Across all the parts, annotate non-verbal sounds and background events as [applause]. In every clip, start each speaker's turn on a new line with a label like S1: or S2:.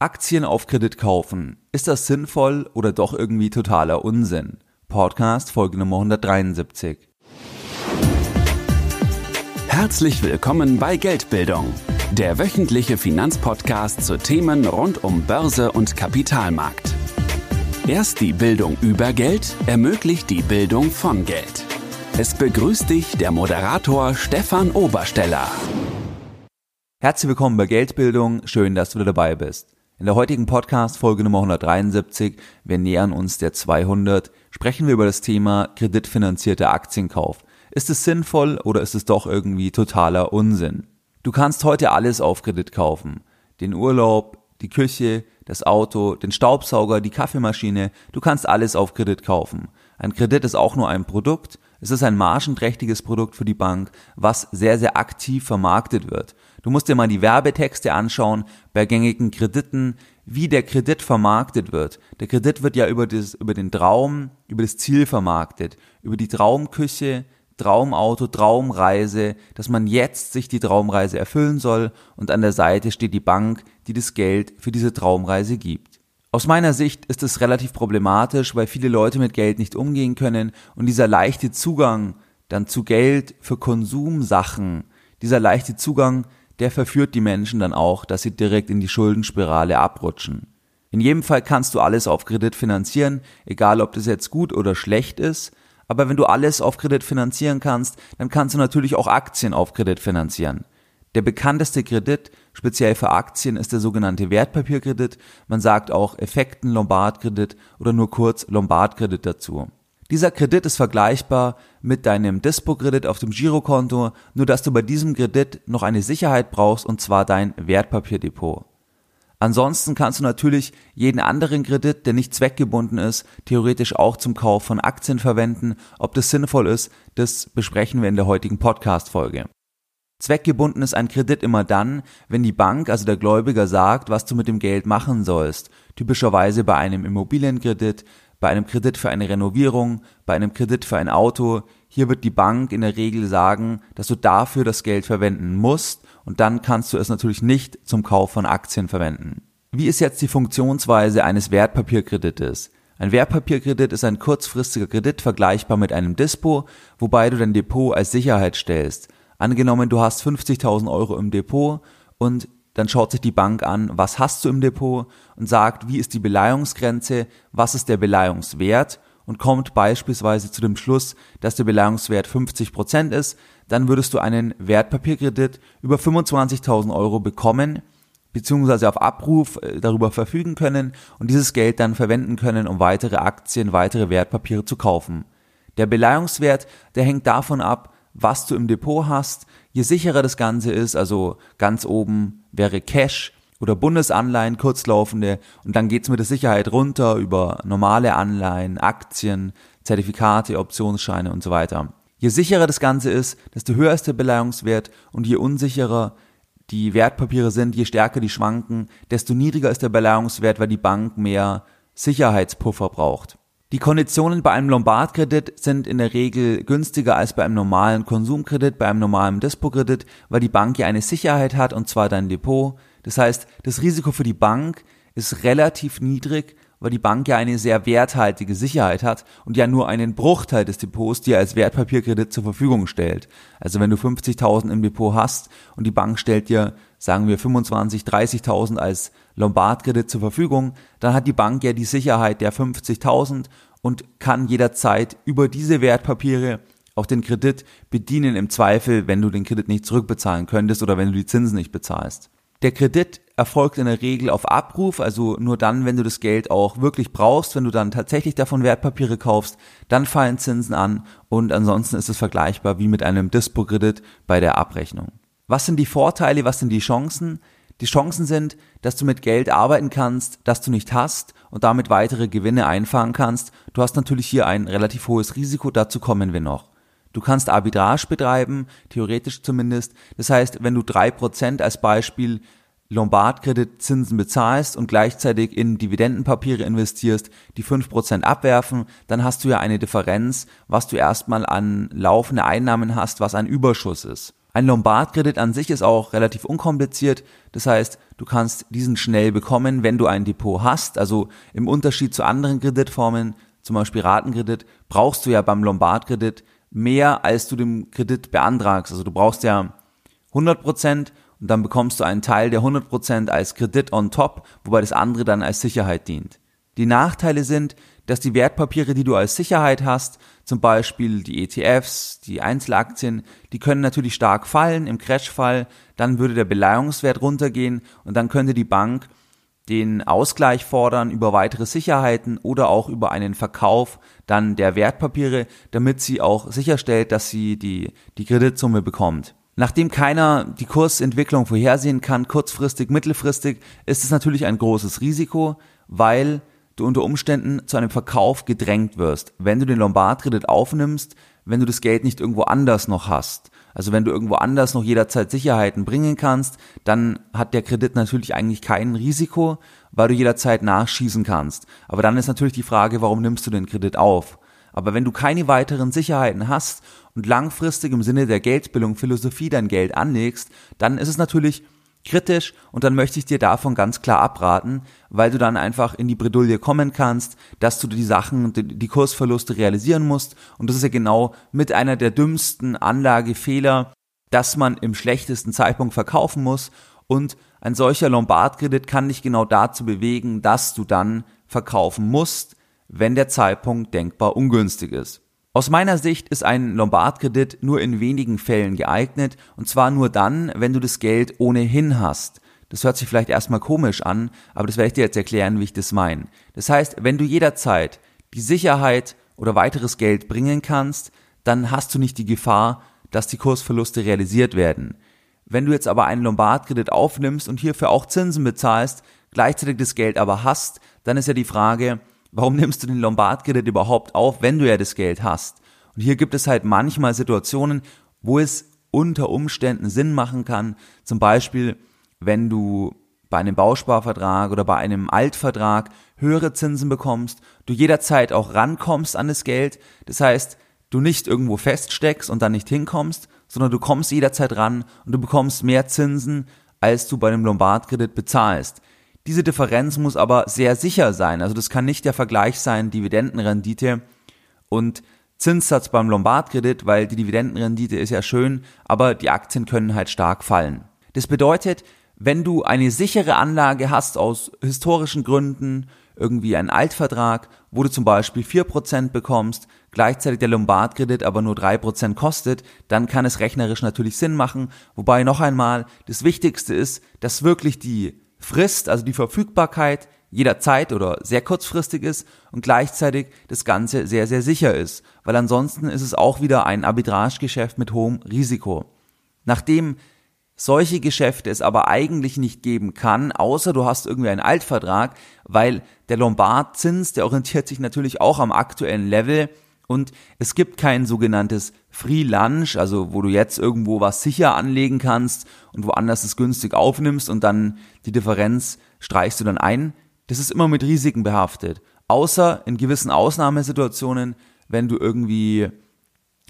S1: Aktien auf Kredit kaufen. Ist das sinnvoll oder doch irgendwie totaler Unsinn? Podcast Folge Nummer 173.
S2: Herzlich willkommen bei Geldbildung, der wöchentliche Finanzpodcast zu Themen rund um Börse und Kapitalmarkt. Erst die Bildung über Geld ermöglicht die Bildung von Geld. Es begrüßt dich der Moderator Stefan Obersteller.
S1: Herzlich willkommen bei Geldbildung, schön, dass du dabei bist. In der heutigen Podcast Folge Nummer 173, wir nähern uns der 200, sprechen wir über das Thema kreditfinanzierter Aktienkauf. Ist es sinnvoll oder ist es doch irgendwie totaler Unsinn? Du kannst heute alles auf Kredit kaufen. Den Urlaub, die Küche, das Auto, den Staubsauger, die Kaffeemaschine, du kannst alles auf Kredit kaufen. Ein Kredit ist auch nur ein Produkt, es ist ein margenträchtiges Produkt für die Bank, was sehr, sehr aktiv vermarktet wird. Du musst dir mal die Werbetexte anschauen bei gängigen Krediten, wie der Kredit vermarktet wird. Der Kredit wird ja über, das, über den Traum, über das Ziel vermarktet, über die Traumküche, Traumauto, Traumreise, dass man jetzt sich die Traumreise erfüllen soll und an der Seite steht die Bank, die das Geld für diese Traumreise gibt. Aus meiner Sicht ist es relativ problematisch, weil viele Leute mit Geld nicht umgehen können und dieser leichte Zugang dann zu Geld für Konsumsachen, dieser leichte Zugang der verführt die Menschen dann auch, dass sie direkt in die Schuldenspirale abrutschen. In jedem Fall kannst du alles auf Kredit finanzieren, egal ob das jetzt gut oder schlecht ist. Aber wenn du alles auf Kredit finanzieren kannst, dann kannst du natürlich auch Aktien auf Kredit finanzieren. Der bekannteste Kredit, speziell für Aktien, ist der sogenannte Wertpapierkredit. Man sagt auch Effekten Lombardkredit oder nur kurz Lombardkredit dazu. Dieser Kredit ist vergleichbar mit deinem Dispo-Kredit auf dem Girokonto, nur dass du bei diesem Kredit noch eine Sicherheit brauchst und zwar dein Wertpapierdepot. Ansonsten kannst du natürlich jeden anderen Kredit, der nicht zweckgebunden ist, theoretisch auch zum Kauf von Aktien verwenden. Ob das sinnvoll ist, das besprechen wir in der heutigen Podcast-Folge. Zweckgebunden ist ein Kredit immer dann, wenn die Bank, also der Gläubiger, sagt, was du mit dem Geld machen sollst. Typischerweise bei einem Immobilienkredit, bei einem Kredit für eine Renovierung, bei einem Kredit für ein Auto, hier wird die Bank in der Regel sagen, dass du dafür das Geld verwenden musst und dann kannst du es natürlich nicht zum Kauf von Aktien verwenden. Wie ist jetzt die Funktionsweise eines Wertpapierkredites? Ein Wertpapierkredit ist ein kurzfristiger Kredit vergleichbar mit einem Dispo, wobei du dein Depot als Sicherheit stellst. Angenommen, du hast 50.000 Euro im Depot und dann schaut sich die Bank an, was hast du im Depot und sagt, wie ist die Beleihungsgrenze, was ist der Beleihungswert und kommt beispielsweise zu dem Schluss, dass der Beleihungswert 50 Prozent ist, dann würdest du einen Wertpapierkredit über 25.000 Euro bekommen, beziehungsweise auf Abruf äh, darüber verfügen können und dieses Geld dann verwenden können, um weitere Aktien, weitere Wertpapiere zu kaufen. Der Beleihungswert, der hängt davon ab, was du im Depot hast, Je sicherer das Ganze ist, also ganz oben wäre Cash oder Bundesanleihen, kurzlaufende, und dann geht's mit der Sicherheit runter über normale Anleihen, Aktien, Zertifikate, Optionsscheine und so weiter. Je sicherer das Ganze ist, desto höher ist der Beleihungswert und je unsicherer die Wertpapiere sind, je stärker die schwanken, desto niedriger ist der Beleihungswert, weil die Bank mehr Sicherheitspuffer braucht. Die Konditionen bei einem Lombardkredit sind in der Regel günstiger als bei einem normalen Konsumkredit, bei einem normalen Dispo-Kredit, weil die Bank ja eine Sicherheit hat und zwar dein Depot. Das heißt, das Risiko für die Bank ist relativ niedrig, weil die Bank ja eine sehr werthaltige Sicherheit hat und ja nur einen Bruchteil des Depots dir als Wertpapierkredit zur Verfügung stellt. Also wenn du 50.000 im Depot hast und die Bank stellt dir, sagen wir 25, 30.000 als Lombardkredit zur Verfügung, dann hat die Bank ja die Sicherheit der 50.000 und kann jederzeit über diese Wertpapiere auch den Kredit bedienen im Zweifel, wenn du den Kredit nicht zurückbezahlen könntest oder wenn du die Zinsen nicht bezahlst. Der Kredit erfolgt in der Regel auf Abruf, also nur dann, wenn du das Geld auch wirklich brauchst, wenn du dann tatsächlich davon Wertpapiere kaufst, dann fallen Zinsen an und ansonsten ist es vergleichbar wie mit einem Dispo-Kredit bei der Abrechnung. Was sind die Vorteile, was sind die Chancen? Die Chancen sind, dass du mit Geld arbeiten kannst, das du nicht hast und damit weitere Gewinne einfahren kannst. Du hast natürlich hier ein relativ hohes Risiko, dazu kommen wir noch. Du kannst Arbitrage betreiben, theoretisch zumindest. Das heißt, wenn du drei Prozent als Beispiel Lombardkreditzinsen bezahlst und gleichzeitig in Dividendenpapiere investierst, die fünf Prozent abwerfen, dann hast du ja eine Differenz, was du erstmal an laufende Einnahmen hast, was ein Überschuss ist. Ein Lombardkredit an sich ist auch relativ unkompliziert. Das heißt, du kannst diesen schnell bekommen, wenn du ein Depot hast. Also im Unterschied zu anderen Kreditformen, zum Beispiel Ratenkredit, brauchst du ja beim Lombardkredit mehr, als du dem Kredit beantragst. Also du brauchst ja 100 Prozent und dann bekommst du einen Teil der 100 Prozent als Kredit on top, wobei das andere dann als Sicherheit dient. Die Nachteile sind, dass die Wertpapiere, die du als Sicherheit hast, zum Beispiel die ETFs, die Einzelaktien, die können natürlich stark fallen im Crashfall, dann würde der Beleihungswert runtergehen und dann könnte die Bank den Ausgleich fordern über weitere Sicherheiten oder auch über einen Verkauf dann der Wertpapiere, damit sie auch sicherstellt, dass sie die, die Kreditsumme bekommt. Nachdem keiner die Kursentwicklung vorhersehen kann, kurzfristig, mittelfristig, ist es natürlich ein großes Risiko, weil du unter Umständen zu einem Verkauf gedrängt wirst. Wenn du den Lombardkredit aufnimmst, wenn du das Geld nicht irgendwo anders noch hast. Also wenn du irgendwo anders noch jederzeit Sicherheiten bringen kannst, dann hat der Kredit natürlich eigentlich kein Risiko, weil du jederzeit nachschießen kannst. Aber dann ist natürlich die Frage, warum nimmst du den Kredit auf? Aber wenn du keine weiteren Sicherheiten hast und langfristig im Sinne der Geldbildung Philosophie dein Geld anlegst, dann ist es natürlich kritisch und dann möchte ich dir davon ganz klar abraten, weil du dann einfach in die Bredouille kommen kannst, dass du die Sachen, die Kursverluste realisieren musst und das ist ja genau mit einer der dümmsten Anlagefehler, dass man im schlechtesten Zeitpunkt verkaufen muss und ein solcher Lombardkredit kann dich genau dazu bewegen, dass du dann verkaufen musst, wenn der Zeitpunkt denkbar ungünstig ist. Aus meiner Sicht ist ein Lombardkredit nur in wenigen Fällen geeignet und zwar nur dann, wenn du das Geld ohnehin hast. Das hört sich vielleicht erstmal komisch an, aber das werde ich dir jetzt erklären, wie ich das meine. Das heißt, wenn du jederzeit die Sicherheit oder weiteres Geld bringen kannst, dann hast du nicht die Gefahr, dass die Kursverluste realisiert werden. Wenn du jetzt aber einen Lombardkredit aufnimmst und hierfür auch Zinsen bezahlst, gleichzeitig das Geld aber hast, dann ist ja die Frage, Warum nimmst du den Lombardkredit überhaupt auf, wenn du ja das Geld hast? Und hier gibt es halt manchmal Situationen, wo es unter Umständen Sinn machen kann, zum Beispiel, wenn du bei einem Bausparvertrag oder bei einem Altvertrag höhere Zinsen bekommst, du jederzeit auch rankommst an das Geld, das heißt, du nicht irgendwo feststeckst und dann nicht hinkommst, sondern du kommst jederzeit ran und du bekommst mehr Zinsen, als du bei einem Lombardkredit bezahlst. Diese Differenz muss aber sehr sicher sein. Also das kann nicht der Vergleich sein, Dividendenrendite und Zinssatz beim Lombardkredit, weil die Dividendenrendite ist ja schön, aber die Aktien können halt stark fallen. Das bedeutet, wenn du eine sichere Anlage hast aus historischen Gründen, irgendwie einen Altvertrag, wo du zum Beispiel 4% bekommst, gleichzeitig der Lombardkredit aber nur 3% kostet, dann kann es rechnerisch natürlich Sinn machen. Wobei noch einmal, das Wichtigste ist, dass wirklich die Frist, also die Verfügbarkeit jederzeit oder sehr kurzfristig ist und gleichzeitig das Ganze sehr, sehr sicher ist, weil ansonsten ist es auch wieder ein Arbitragegeschäft mit hohem Risiko. Nachdem solche Geschäfte es aber eigentlich nicht geben kann, außer du hast irgendwie einen Altvertrag, weil der Lombard-Zins, der orientiert sich natürlich auch am aktuellen Level und es gibt kein sogenanntes Free Lunch, also wo du jetzt irgendwo was sicher anlegen kannst und woanders es günstig aufnimmst und dann die Differenz streichst du dann ein. Das ist immer mit Risiken behaftet. Außer in gewissen Ausnahmesituationen, wenn du irgendwie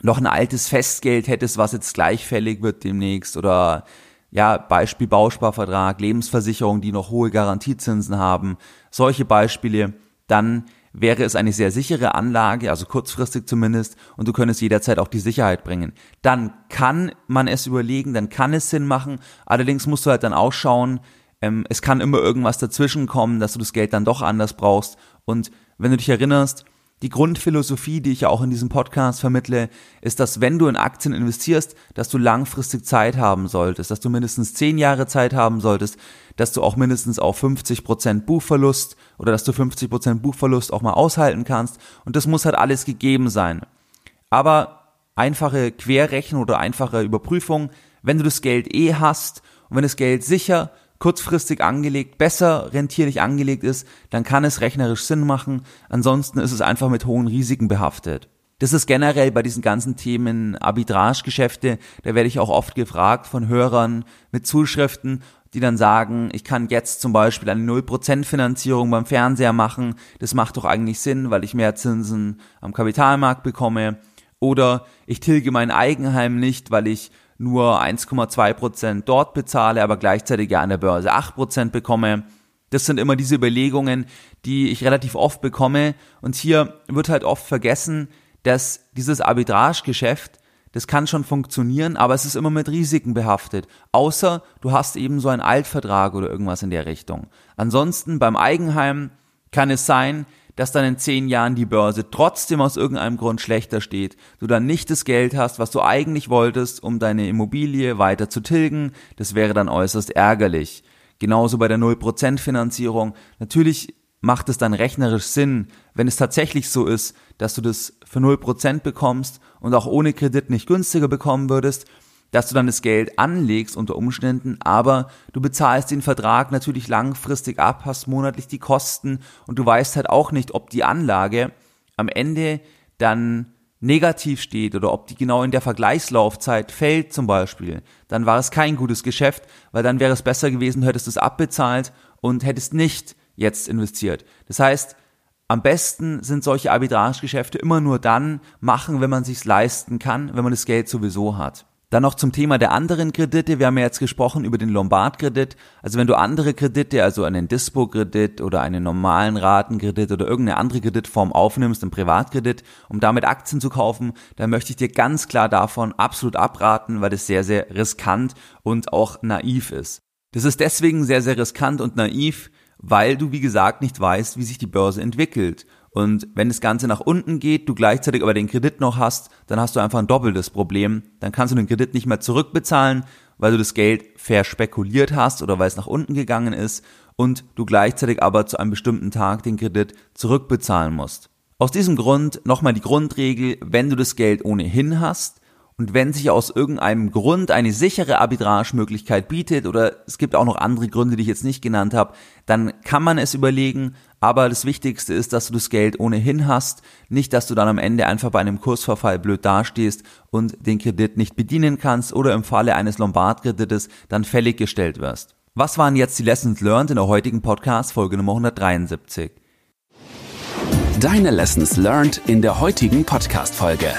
S1: noch ein altes Festgeld hättest, was jetzt gleichfällig wird demnächst oder ja, Beispiel Bausparvertrag, Lebensversicherung, die noch hohe Garantiezinsen haben, solche Beispiele, dann wäre es eine sehr sichere Anlage, also kurzfristig zumindest, und du könntest jederzeit auch die Sicherheit bringen. Dann kann man es überlegen, dann kann es Sinn machen, allerdings musst du halt dann auch schauen, ähm, es kann immer irgendwas dazwischen kommen, dass du das Geld dann doch anders brauchst. Und wenn du dich erinnerst, die Grundphilosophie, die ich ja auch in diesem Podcast vermittle, ist, dass wenn du in Aktien investierst, dass du langfristig Zeit haben solltest, dass du mindestens zehn Jahre Zeit haben solltest, dass du auch mindestens auf 50 Prozent Buchverlust oder dass du 50 Prozent Buchverlust auch mal aushalten kannst. Und das muss halt alles gegeben sein. Aber einfache Querrechnung oder einfache Überprüfung, wenn du das Geld eh hast und wenn das Geld sicher kurzfristig angelegt, besser rentierlich angelegt ist, dann kann es rechnerisch Sinn machen. Ansonsten ist es einfach mit hohen Risiken behaftet. Das ist generell bei diesen ganzen Themen Arbitragegeschäfte, da werde ich auch oft gefragt von Hörern mit Zuschriften, die dann sagen, ich kann jetzt zum Beispiel eine 0% Finanzierung beim Fernseher machen, das macht doch eigentlich Sinn, weil ich mehr Zinsen am Kapitalmarkt bekomme. Oder ich tilge mein Eigenheim nicht, weil ich nur 1,2 Prozent dort bezahle, aber gleichzeitig ja an der Börse 8 Prozent bekomme. Das sind immer diese Überlegungen, die ich relativ oft bekomme. Und hier wird halt oft vergessen, dass dieses Arbitragegeschäft das kann schon funktionieren, aber es ist immer mit Risiken behaftet. Außer du hast eben so einen Altvertrag oder irgendwas in der Richtung. Ansonsten beim Eigenheim kann es sein, dass dann in zehn Jahren die Börse trotzdem aus irgendeinem Grund schlechter steht, du dann nicht das Geld hast, was du eigentlich wolltest, um deine Immobilie weiter zu tilgen, das wäre dann äußerst ärgerlich. Genauso bei der 0% Finanzierung. Natürlich macht es dann rechnerisch Sinn, wenn es tatsächlich so ist, dass du das für 0% bekommst und auch ohne Kredit nicht günstiger bekommen würdest, dass du dann das Geld anlegst unter Umständen, aber du bezahlst den Vertrag natürlich langfristig ab, hast monatlich die Kosten und du weißt halt auch nicht, ob die Anlage am Ende dann negativ steht oder ob die genau in der Vergleichslaufzeit fällt zum Beispiel, dann war es kein gutes Geschäft, weil dann wäre es besser gewesen, du hättest es abbezahlt und hättest nicht jetzt investiert. Das heißt, am besten sind solche Arbitragegeschäfte immer nur dann machen, wenn man sich's leisten kann, wenn man das Geld sowieso hat. Dann noch zum Thema der anderen Kredite. Wir haben ja jetzt gesprochen über den Lombard-Kredit. Also wenn du andere Kredite, also einen Dispo-Kredit oder einen normalen Ratenkredit oder irgendeine andere Kreditform aufnimmst, einen Privatkredit, um damit Aktien zu kaufen, dann möchte ich dir ganz klar davon absolut abraten, weil das sehr, sehr riskant und auch naiv ist. Das ist deswegen sehr, sehr riskant und naiv, weil du, wie gesagt, nicht weißt, wie sich die Börse entwickelt. Und wenn das Ganze nach unten geht, du gleichzeitig aber den Kredit noch hast, dann hast du einfach ein doppeltes Problem. Dann kannst du den Kredit nicht mehr zurückbezahlen, weil du das Geld verspekuliert hast oder weil es nach unten gegangen ist und du gleichzeitig aber zu einem bestimmten Tag den Kredit zurückbezahlen musst. Aus diesem Grund nochmal die Grundregel, wenn du das Geld ohnehin hast, und wenn sich aus irgendeinem Grund eine sichere Arbitragemöglichkeit bietet oder es gibt auch noch andere Gründe, die ich jetzt nicht genannt habe, dann kann man es überlegen. Aber das Wichtigste ist, dass du das Geld ohnehin hast. Nicht, dass du dann am Ende einfach bei einem Kursverfall blöd dastehst und den Kredit nicht bedienen kannst oder im Falle eines Lombardkredites dann fällig gestellt wirst. Was waren jetzt die Lessons learned in der heutigen Podcast Folge Nummer 173?
S2: Deine Lessons learned in der heutigen Podcast Folge.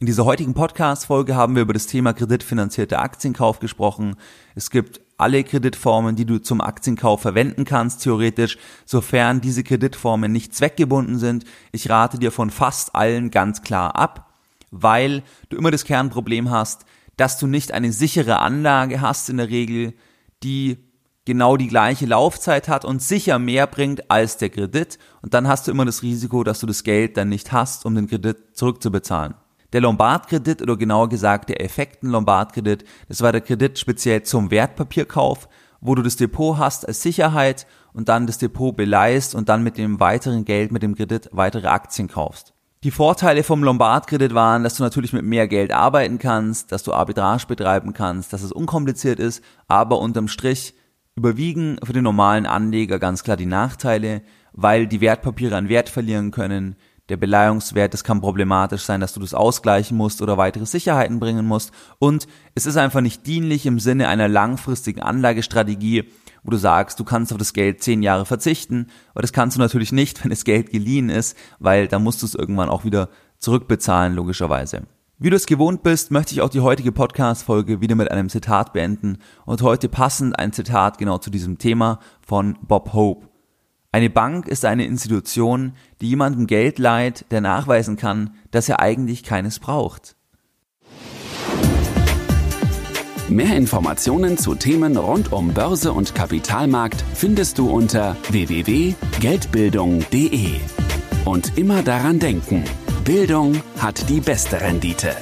S1: In dieser heutigen Podcast-Folge haben wir über das Thema kreditfinanzierter Aktienkauf gesprochen. Es gibt alle Kreditformen, die du zum Aktienkauf verwenden kannst, theoretisch, sofern diese Kreditformen nicht zweckgebunden sind. Ich rate dir von fast allen ganz klar ab, weil du immer das Kernproblem hast, dass du nicht eine sichere Anlage hast in der Regel, die genau die gleiche Laufzeit hat und sicher mehr bringt als der Kredit. Und dann hast du immer das Risiko, dass du das Geld dann nicht hast, um den Kredit zurückzubezahlen. Der Lombardkredit oder genauer gesagt der Effekten-Lombardkredit, das war der Kredit speziell zum Wertpapierkauf, wo du das Depot hast als Sicherheit und dann das Depot beleihst und dann mit dem weiteren Geld, mit dem Kredit weitere Aktien kaufst. Die Vorteile vom Lombardkredit waren, dass du natürlich mit mehr Geld arbeiten kannst, dass du Arbitrage betreiben kannst, dass es unkompliziert ist, aber unterm Strich überwiegen für den normalen Anleger ganz klar die Nachteile, weil die Wertpapiere an Wert verlieren können, der Beleihungswert, es kann problematisch sein, dass du das ausgleichen musst oder weitere Sicherheiten bringen musst. Und es ist einfach nicht dienlich im Sinne einer langfristigen Anlagestrategie, wo du sagst, du kannst auf das Geld zehn Jahre verzichten. Aber das kannst du natürlich nicht, [laughs] wenn das Geld geliehen ist, weil da musst du es irgendwann auch wieder zurückbezahlen, logischerweise. Wie du es gewohnt bist, möchte ich auch die heutige Podcast-Folge wieder mit einem Zitat beenden und heute passend ein Zitat genau zu diesem Thema von Bob Hope. Eine Bank ist eine Institution, die jemandem Geld leiht, der nachweisen kann, dass er eigentlich keines braucht.
S2: Mehr Informationen zu Themen rund um Börse und Kapitalmarkt findest du unter www.geldbildung.de. Und immer daran denken, Bildung hat die beste Rendite.